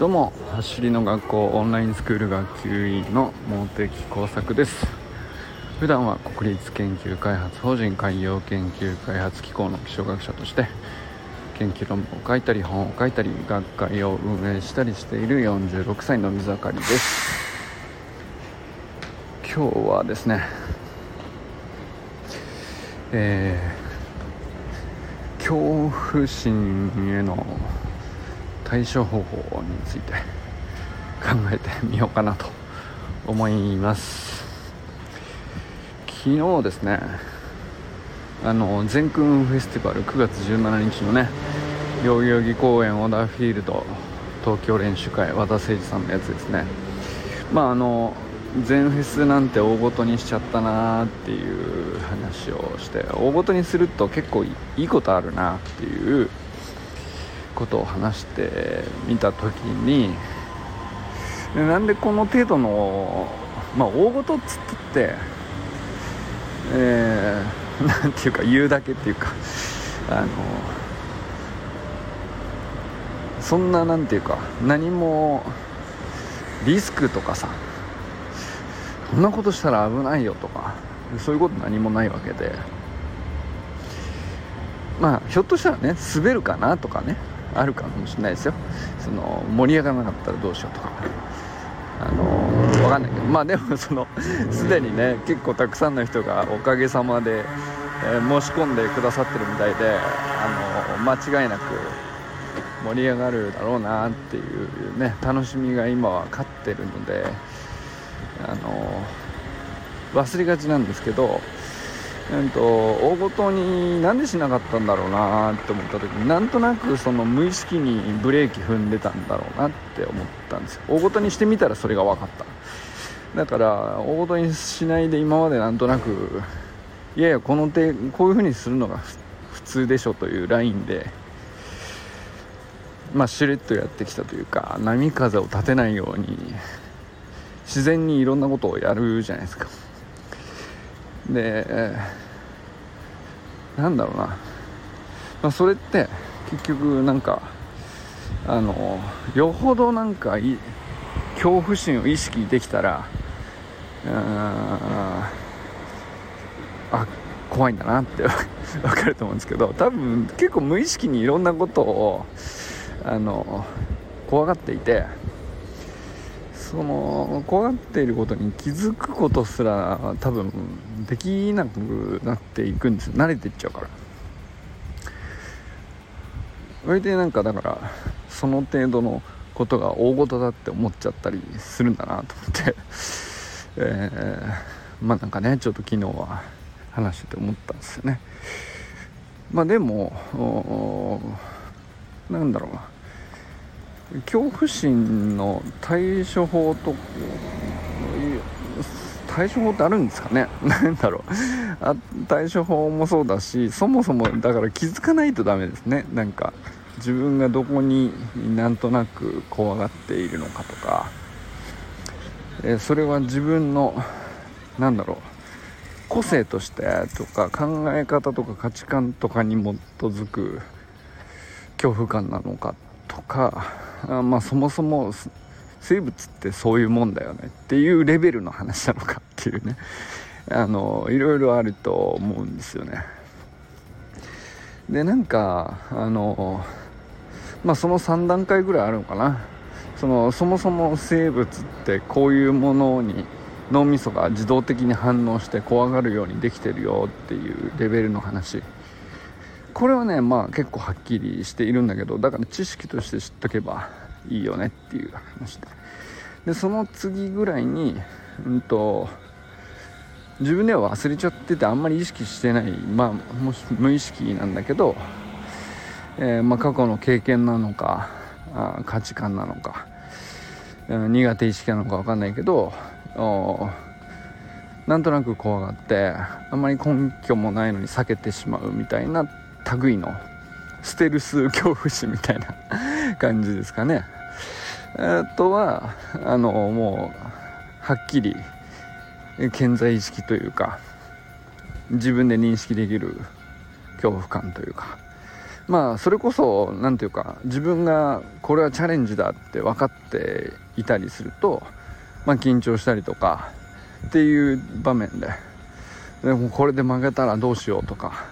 どうも走りの学校オンラインスクール学級委員の茂木耕作です。普段は国立研究開発法人海洋研究開発機構の気象学者として研究論文を書いたり本を書いたり学会を運営したりしている46歳の水明です。今日はですねえー、恐怖心への対処方法について 考えてみようかなと思います。昨日ですねあの全空フェスティバル9月17日のね代々木公園オーダーフィールド東京練習会和田誠二さんのやつですね。まああの全フェスなんて大ごとにしちゃったなーっていう話をして大ごとにすると結構いいことあるなっていうことを話してみた時になんでこの程度のまあ大ごとっつってえー、なんていうか言うだけっていうかあのそんななんていうか何もリスクとかさこんなことしたら危ないよとかそういうこと何もないわけでまあひょっとしたらね滑るかなとかねあるかもしれないですよ。その盛り上がらなかったらどうしようとか。あの分かんないけど。まあでもそのすでにね結構たくさんの人がおかげさまで、えー、申し込んでくださってるみたいであの間違いなく盛り上がるだろうなっていうね楽しみが今は勝ってるのであの忘れがちなんですけどえーと、大ごとになんでしなかったんだろうなって思った時になんとなくその無意識にブレーキ踏んでたんだろうなって思ったんですよ。大ごとにしてみたらそれが分かった。だから大ごとにしないで今までなんとなくいやいやこの手こういう風にするのが普通でしょというラインでまあしれっとやってきたというか波風を立てないように自然にいろんなことをやるじゃないですか。でなんだろうな、まあ、それって結局なんかあのよほどなんか恐怖心を意識できたらあ怖いんだなって 分かると思うんですけど多分結構無意識にいろんなことをあの怖がっていてその怖がっていることに気づくことすら多分できなくなっていくんですよ。慣れていっちゃうから。割となんかだからその程度のことが大事だって思っちゃったりするんだなと思って。えー、まあなんかねちょっと昨日は話してて思ったんですよね。まあでもなんだろうな。恐怖心の対処法と対処法ってあるんですかね？何だろう。あ対処法もそうだしそもそもだから気づかないとダメですね。なんか自分がどこになんとなく怖がっているのかとか、えそれは自分のなんだろう。個性としてとか考え方とか価値観とかに基づく恐怖感なのかとかあまあそもそも生物ってそういうもんだよねっていうレベルの話なのかっていうね。あのいろいろあると思うんですよね。でなんかあのまあその3段階ぐらいあるのかな。そのそもそも生物ってこういうものに脳みそが自動的に反応して怖がるようにできてるよっていうレベルの話。これはねまあ結構はっきりしているんだけどだから知識として知っとけばいいよねっていう話で。でその次ぐらいにうんと自分では忘れちゃっててあんまり意識してないまあもし無意識なんだけど、えー、まあ、過去の経験なのかあ価値観なのか、苦手意識なのか分かんないけどなんとなく怖がってあんまり根拠もないのに避けてしまうみたいな類のステルス恐怖心みたいな感じですかね。あとはあのもうはっきり健在意識というか自分で認識できる恐怖感というか。まあそれこそ何て言うか自分がこれはチャレンジだって分かっていたりすると、まあ、緊張したりとかっていう場面ででもこれで負けたらどうしようとか、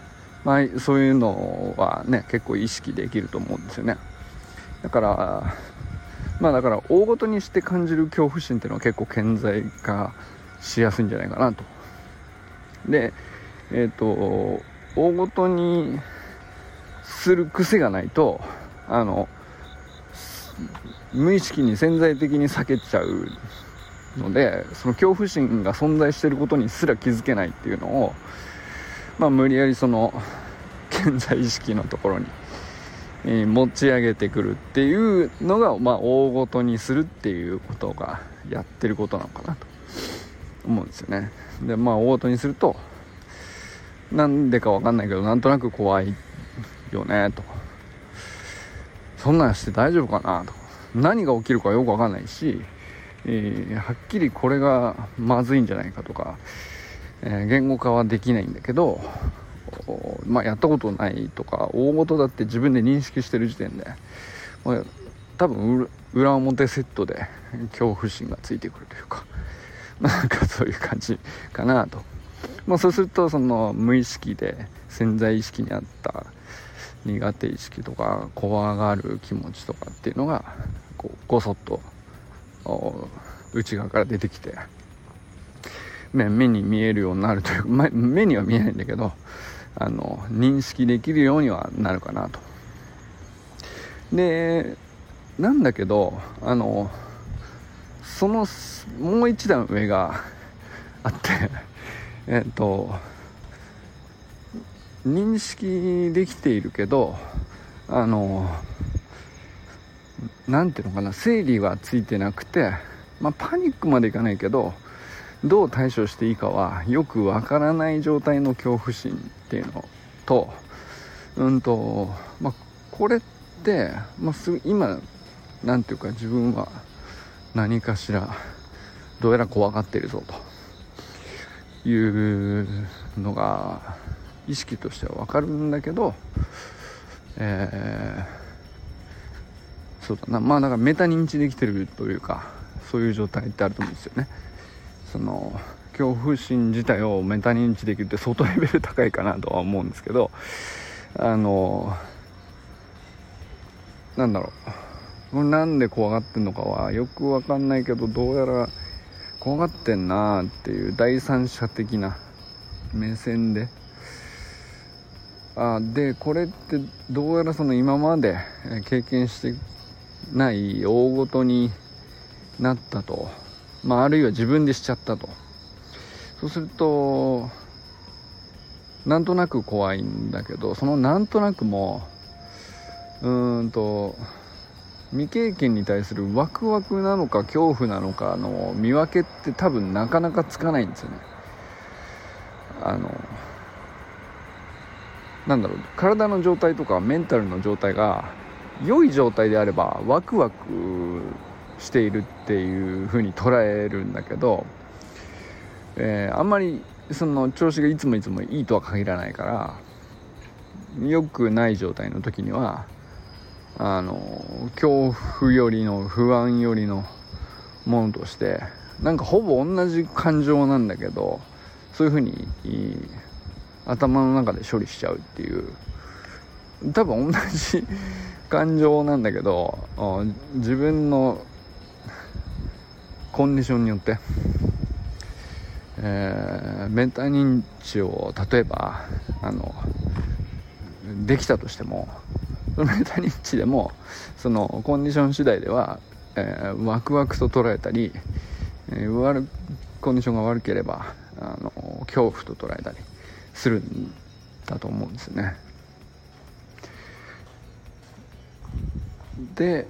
まあ、そういうのはね結構意識できると思うんですよね。だからまあだから大ごとにして感じる恐怖心っていうのは結構顕在化しやすいんじゃないかなと。でえっ、ー、と大ごとにする癖がないとあの無意識に潜在的に避けちゃうのでその恐怖心が存在してることにすら気づけないっていうのを、まあ、無理やりその健在意識のところに、えー、持ち上げてくるっていうのが、まあ、大ごとにするっていうことがやってることなのかなと思うんですよね。でまあ大ごとにするとなんでかわかんないけどなんとなく怖いよねと。そんなんして大丈夫かなと。何が起きるかよくわかんないし、えー、はっきりこれがまずいんじゃないかとか、え、言語化はできないんだけどまあ、やったことないとか大元だって自分で認識してる時点で、まあ、多分裏表セットで恐怖心がついてくるというか なんかそういう感じかなと、まあ、そうするとその無意識で潜在意識にあった苦手意識とか怖がる気持ちとかっていうのがこうごそっと内側から出てきて目に見えるようになるというか 目には見えないんだけどあの認識できるようにはなるかなと。でなんだけどあのそのもう一段上があって えっと認識できているけどあの何ていうのかな整理はついてなくて、まあ、パニックまでいかないけどどう対処していいかはよくわからない状態の恐怖心っていうのとうんと、まあ、これって、まあ、す今何ていうか自分は何かしらどうやら怖がってるぞというのが意識としては分かるんだけど、えー、そうだな。まあだかメタ認知できてるというかそういう状態ってあると思うんですよね。その恐怖心自体をメタ認知できるって相当レベル高いかなとは思うんですけどあのなんだろう。なんで怖がってんのかはよくわかんないけどどうやら怖がってんなーっていう第三者的な目線で。あでこれってどうやらその今まで経験してない大ごとになったと、まあ、あるいは自分でしちゃったと。そうするとなんとなく怖いんだけどそのなんとなくもうーんと未経験に対するワクワクなのか恐怖なのかの見分けって多分なかなかつかないんですよね。あのなんだろう体の状態とかメンタルの状態が良い状態であればワクワクしているっていう風に捉えるんだけど、えー、あんまりその調子がいつもいつもいいとは限らないから良くない状態の時にはあの恐怖よりの不安よりのものとしてなんかほぼ同じ感情なんだけどそういう風に頭の中で処理しちゃうっていう。多分同じ感情なんだけど自分のコンディションによって、えー、メンタル認知を例えばあのできたとしてもメンタル認知でもそのコンディション次第では、えー、ワクワクと捉えたり、えー、悪コンディションが悪ければあの恐怖と捉えたりするんだと思うんですね。で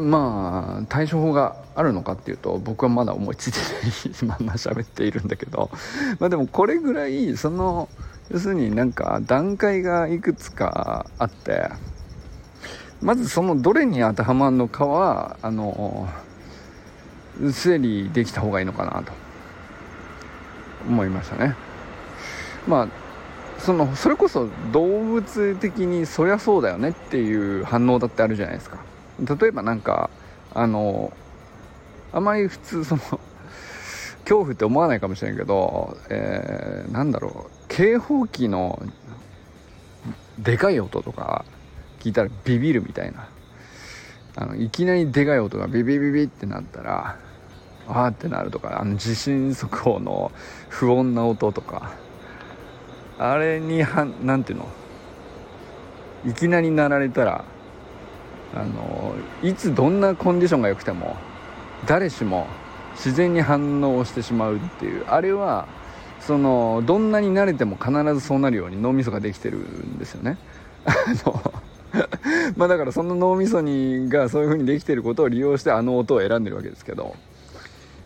まあ対処法があるのかっていうと僕はまだ思いついてないまんま喋っているんだけどまあでもこれぐらいその要するになんか段階がいくつかあってまずそのどれに当てはまるのかはあの整理できた方がいいのかなと思いましたね。まあそのそれこそ動物的にそりゃそうだよねっていう反応だってあるじゃないですか。例えばなんかあのあまり普通その 恐怖って思わないかもしれんけど、えー、なんだろう警報器のでかい音とか聞いたらビビるみたいな。あのいきなりでかい音がビビビビってなったらあーってなるとかあの地震速報の不穏な音とかあれにはなんていうの？いきなり鳴られたらあのいつどんなコンディションが良くても誰しも自然に反応してしまうっていうあれはそのどんなに慣れても必ずそうなるように脳みそができてるんですよね。あの まあだからその脳みそにがそういう風にできてることを利用してあの音を選んでるわけですけど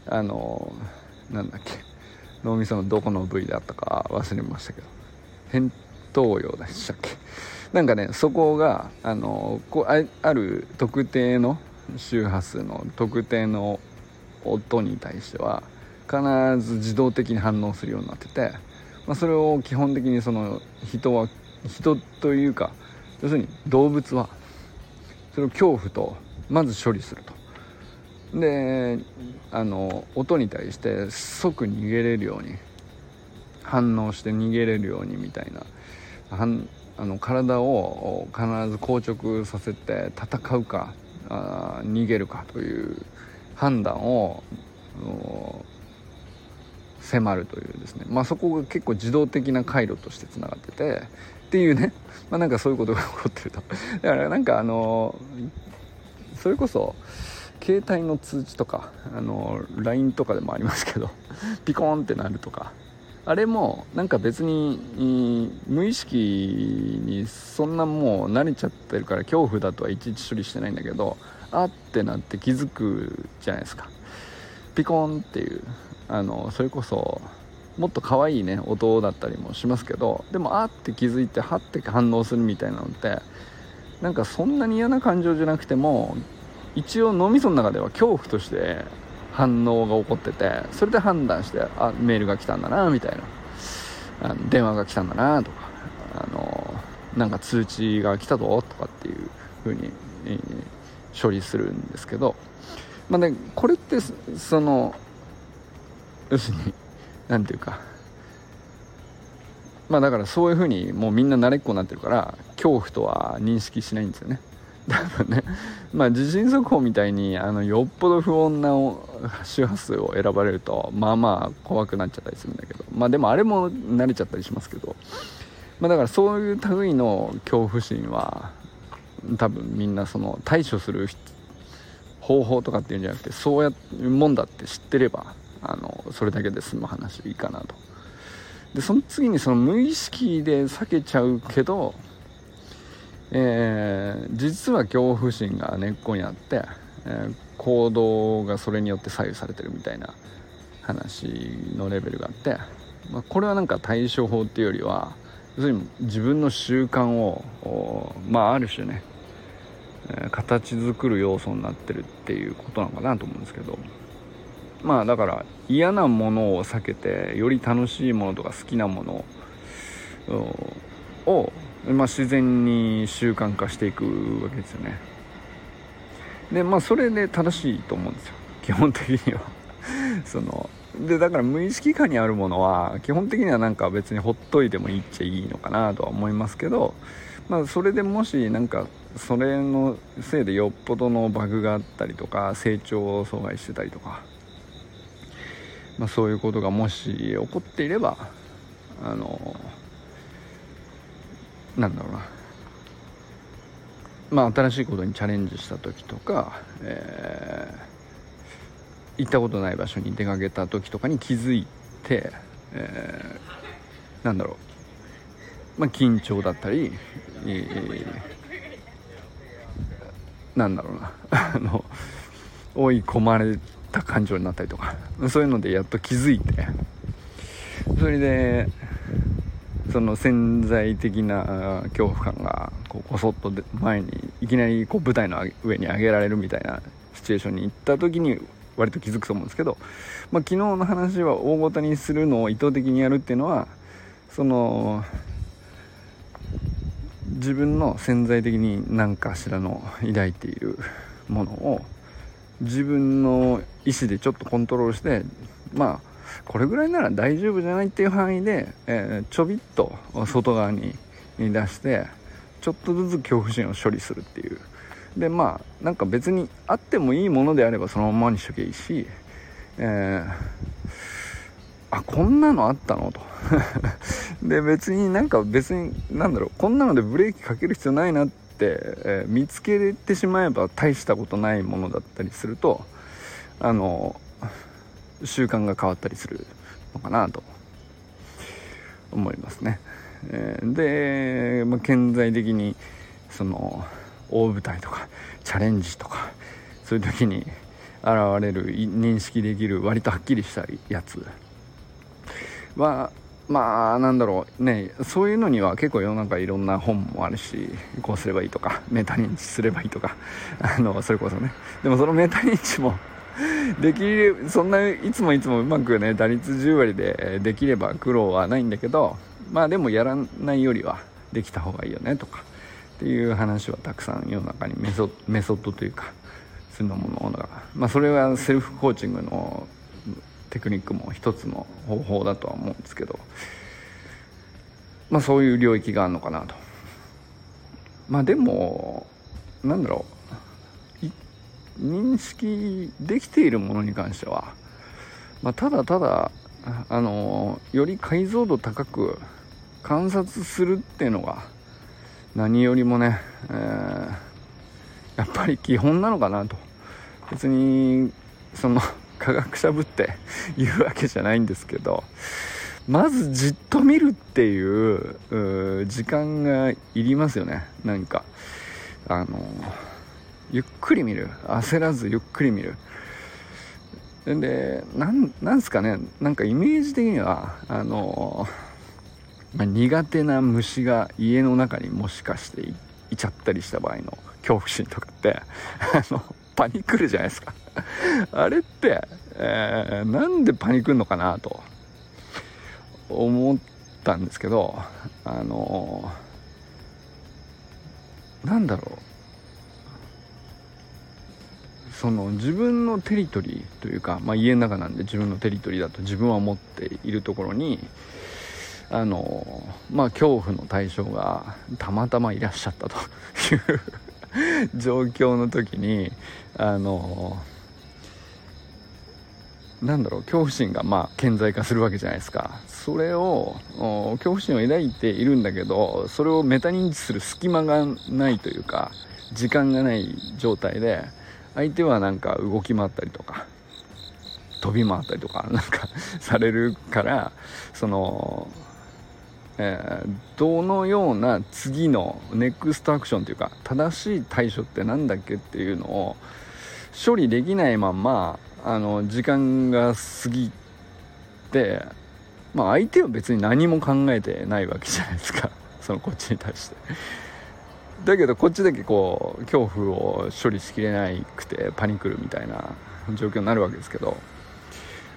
あのなんだっけ脳みそのどこの部位だったか忘れましたけど扁桃葉でしたっけ？なんかねそこがあのこうある特定の周波数の特定の音に対しては必ず自動的に反応するようになってて、まあ、それを基本的にその人は人というか要するに動物はそれを恐怖とまず処理すると。であの音に対して即逃げれるように反応して逃げれるようにみたいなあの体を必ず硬直させて戦うかあ逃げるかという判断を迫るというですね、まあ、そこが結構自動的な回路としてつながっててっていうね、まあ、なんかそういうことが起こってると。だからなんかあのそれこそ携帯の通知とかあの LINE とかでもありますけど ピコーンってなるとかあれもなんか別に無意識にそんなもう慣れちゃってるから恐怖だとはいちいち処理してないんだけどあってなって気づくじゃないですか。ピコンっていうあのそれこそもっと可愛いね音だったりもしますけどでもあって気づいてはって反応するみたいなのってなんかそんなに嫌な感情じゃなくても一応脳みその中では恐怖として反応が起こっててそれで判断してあメールが来たんだなみたいな。あの電話が来たんだなとか。あのなんか通知が来たぞとかっていう風に、えー、処理するんですけど。まあねこれってその要するに何て言うか。まあだからそういう風にもうみんな慣れっこになってるから恐怖とは認識しないんですよね。多分ね。まあ地震速報みたいにあのよっぽど不穏な周波数を選ばれるとまあまあ怖くなっちゃったりするんだけど。まあでもあれも慣れちゃったりしますけど。まあだからそういう類の恐怖心は多分みんなその対処する方法とかっていうんじゃなくてそうやもんだって知ってればあのそれだけで済む話いいかなと。でその次にその無意識で避けちゃうけどえー、実は恐怖心が根っこにあって、えー、行動がそれによって左右されてるみたいな話のレベルがあって、まあ、これはなんか対処法っていうよりは要するに自分の習慣をまあある種ね、えー、形作る要素になってるっていうことなのかなと思うんですけどまあだから嫌なものを避けてより楽しいものとか好きなものをまあ、自然に習慣化していくわけですよね。でまあそれで正しいと思うんですよ。基本的には。そのでだから無意識下にあるものは基本的にはなんか別にほっといてもいいっちゃいいのかなとは思いますけど、まあ、それでもしなんかそれのせいでよっぽどのバグがあったりとか成長を阻害してたりとか、まあ、そういうことがもし起こっていればあのなんだろうな。まあ新しいことにチャレンジした時とか、えー、行ったことない場所に出かけた時とかに気づいて、えー、なんだろう。まあ緊張だったり、えー、なんだろうな。あの追い込まれた感情になったりとか。そういうのでやっと気づいて。それでその潜在的な恐怖感がこうこそっと前にいきなりこう舞台の上に上げられるみたいなシチュエーションに行った時に割と気づくと思うんですけど、まあ、昨日の話は大ごとにするのを意図的にやるっていうのはその自分の潜在的に何かしらの抱いているものを自分の意思でちょっとコントロールしてまあこれぐらいなら大丈夫じゃないっていう範囲で、えー、ちょびっと外側に出してちょっとずつ恐怖心を処理するっていう。でまあなんか別にあってもいいものであればそのままにしとけばいいし、えー、あこんなのあったの？と。で別になんか別になんだろうこんなのでブレーキかける必要ないなって、えー、見つけてしまえば大したことないものだったりするとあの習慣が変わったりするのかなと思いますね。えー、で、まあ、顕在的にその大舞台とかチャレンジとかそういう時に現れる認識できる割とはっきりしたやつはまあなんだろうねそういうのには結構世の中いろんな本もあるしこうすればいいとかメタ認知すればいいとかあのそれこそねでもそのメタ認知も できれそんないつもいつもうまくね打率10割でできれば苦労はないんだけどまあでもやらないよりはできた方がいいよねとかっていう話はたくさん世の中にメソメソッドというかそういうものがまあそれはセルフコーチングのテクニックも一つの方法だとは思うんですけどまあそういう領域があるのかなと。まあでもなんだろう。認識できているものに関しては、まあ、ただただあのより解像度高く観察するっていうのが何よりもね、えー、やっぱり基本なのかなと。別にその科学者ぶって言うわけじゃないんですけどまずじっと見るっていう時間がいりますよね。なんかあのゆっくり見る。焦らずゆっくり見る。でなんなんすかね。なんかイメージ的にはあの、まあ、苦手な虫が家の中にもしかしていいちゃったりした場合の恐怖心とかってあのパニクるじゃないですか。あれって、えー、なんでパニクるのかなと思ったんですけどあのー、なんだろう。その自分のテリトリーというか、まあ、家の中なんで自分のテリトリーだと自分は思っているところにあのまあ恐怖の対象がたまたまいらっしゃったと。いう状況の時にあのなんだろう恐怖心がまあ顕在化するわけじゃないですか。それを恐怖心を抱いているんだけどそれをメタ認知する隙間がないというか時間がない状態で相手はなんか動き回ったりとか飛び回ったりとか なんかされるからそのえー、どのような次のネクストアクションというか正しい対処って何だっけっていうのを処理できないまんまあの時間が過ぎて、まあ、相手は別に何も考えてないわけじゃないですか。そのこっちに対して。だけどこっちだけこう恐怖を処理しきれなくてパニクるみたいな状況になるわけですけど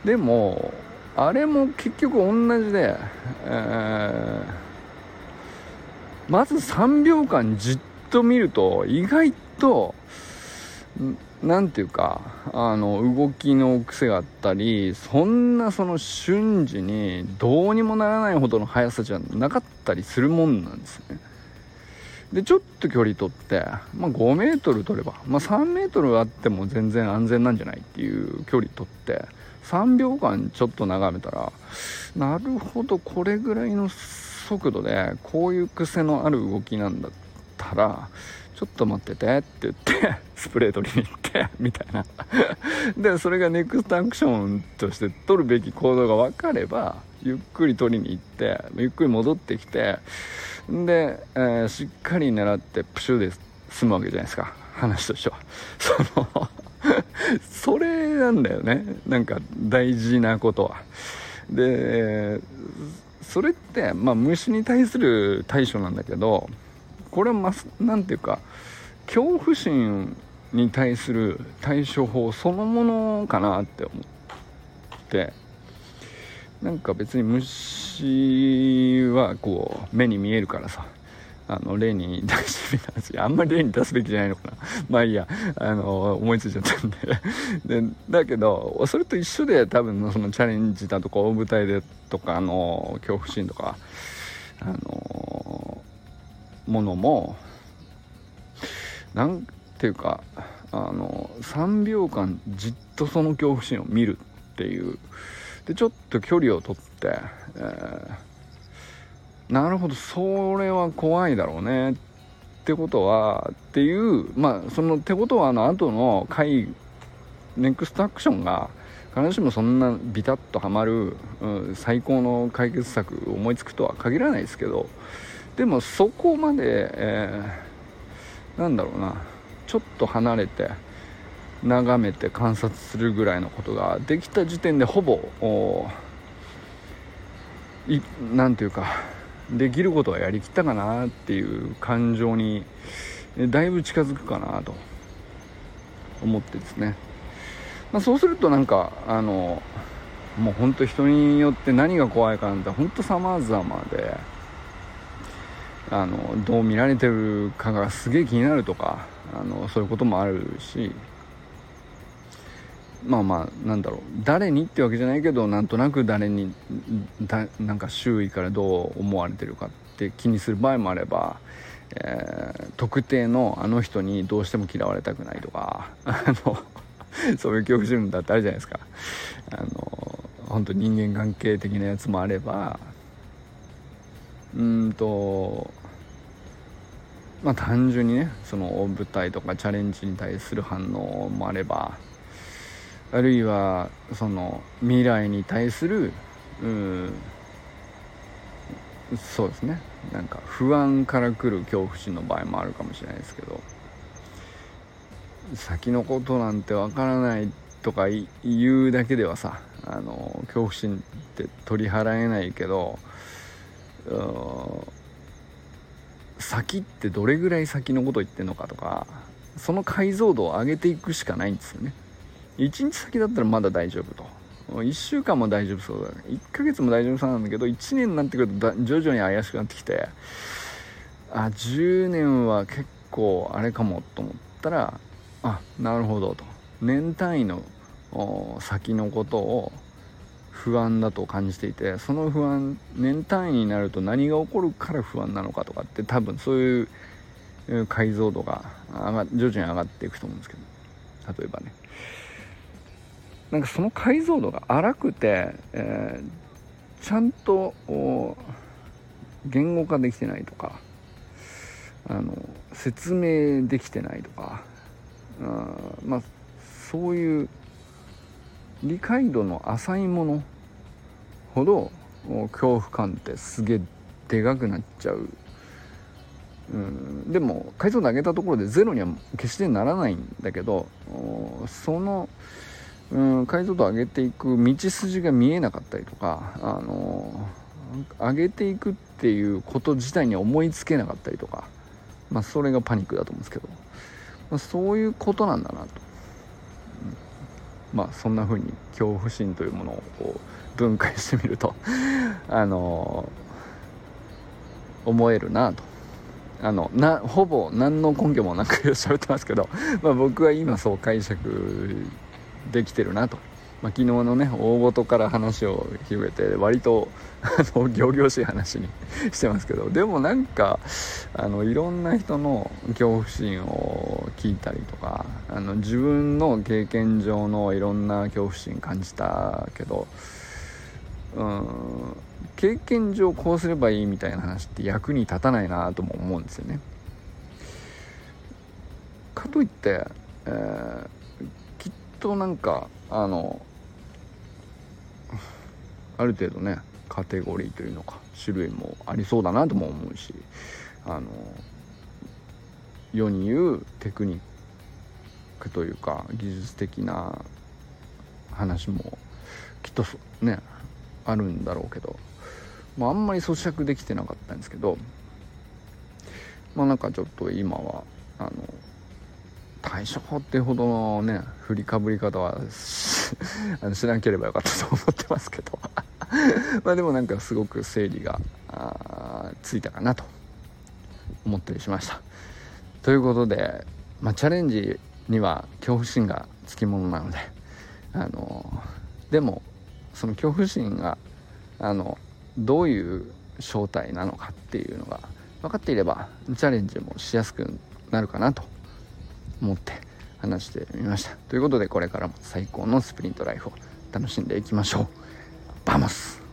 でもあれも結局同じで、えー、まず3秒間じっと見ると意外と何ていうかあの動きの癖があったりそんなその瞬時にどうにもならないほどの速さじゃなかったりするもんなんですね。でちょっと距離取って、まあ、5メートル取れば、まあ、3メートルあっても全然安全なんじゃないっていう距離取って3秒間ちょっと眺めたらなるほどこれぐらいの速度でこういう癖のある動きなんだったらちょっと待っててって言って スプレー取りに行ってみたいな。でそれがネクストアクションとして取るべき行動が分かればゆっくり取りに行ってゆっくり戻ってきてで、えー、しっかり狙ってプシュで済むわけじゃないですか。話としては。その それなんだよね。なんか大事なことは。でそれってまあ虫に対する対処なんだけどこれはま何ていうか恐怖心に対する対処法そのものかなって思って。なんか別に虫はこう目に見えるからさ。あの例に出してみたんですけどあんまり例に出すべきじゃないのかな。まあいいや。あの思いついちゃったんで。でだけどそれと一緒で多分そのチャレンジだとか大舞台でとかあの恐怖心とかあのものもなんていうかあの3秒間じっとその恐怖心を見るっていうでちょっと距離を取って、えーなるほどそれは怖いだろうねってことはっていうまあそのってことはあの後の回ネクストアクションが必ずしもそんなビタッとはまる、うん、最高の解決策思いつくとは限らないですけどでもそこまで、えー、なんだろうなちょっと離れて眺めて観察するぐらいのことができた時点でほぼ何ていうかできることはやりきったかなっていう感情にだいぶ近づくかなと思ってですね、まあ、そうするとなんかあのもう本当人によって何が怖いかなんて本当様々であのどう見られてるかがすげえ気になるとかあのそういうこともあるしまあまあなんだろう。誰にってわけじゃないけどなんとなく誰にだなんか周囲からどう思われてるかって気にする場合もあれば、えー、特定のあの人にどうしても嫌われたくないとか あのそういう恐怖心だってあるじゃないですか。あの本当人間関係的なやつもあればうんとまあ単純にねその舞台とかチャレンジに対する反応もあればあるいはその未来に対するうんそうですね。なんか不安から来る恐怖心の場合もあるかもしれないですけど先のことなんてわからないとか言うだけではさあの恐怖心って取り払えないけど先ってどれぐらい先のこと言ってんのかとかその解像度を上げていくしかないんですよね。1日先だったらまだ大丈夫と。1週間も大丈夫そうだね。1ヶ月も大丈夫そうなんだけど1年になってくると徐々に怪しくなってきて。あ10年は結構あれかもと思ったらあなるほどと。年単位の先のことを不安だと感じていてその不安年単位になると何が起こるから不安なのかとかって多分そういう解像度が徐々に上がっていくと思うんですけど。例えばね。なんかその解像度が荒くて、えー、ちゃんと言語化できてないとかあの説明できてないとかあまあそういう理解度の浅いものほど恐怖感ってすげえでかくなっちゃう、うん、でも解像度上げたところでゼロには決してならないんだけどそのうん解像度を上げていく道筋が見えなかったりとか、あの上げていくっていうこと自体に思いつけなかったりとか、まあ、それがパニックだと思うんですけど、まあ、そういうことなんだなと、うん、まあそんな風に恐怖心というものを分解してみると あの思えるなと。あのなほぼ何の根拠もなく 喋ってますけど、まあ、僕は今そう解釈できてるなと、まあ、昨日のね大事から話を広げて割とあの仰々しい話に してますけどでもなんかあのいろんな人の恐怖心を聞いたりとかあの自分の経験上のいろんな恐怖心感じたけどうん経験上こうすればいいみたいな話って役に立たないなとも思うんですよね。かといって、えーとなんかあのある程度ねカテゴリーというのか種類もありそうだなとも思うしあの世に言うテクニックというか技術的な話もきっとねあるんだろうけど、まあ、あんまり咀嚼できてなかったんですけどまあなんかちょっと今はあの対処法っていうほどのね振りかぶり方は あの知らなければよかったと思ってますけど。まあでもなんかすごく整理がついたかなと思ったりしました。ということで、まあ、チャレンジには恐怖心がつきものなのであのでもその恐怖心があのどういう正体なのかっていうのが分かっていればチャレンジもしやすくなるかなと思って話してみました。ということでこれからも最高のスプリントライフを楽しんでいきましょう。 Vamos。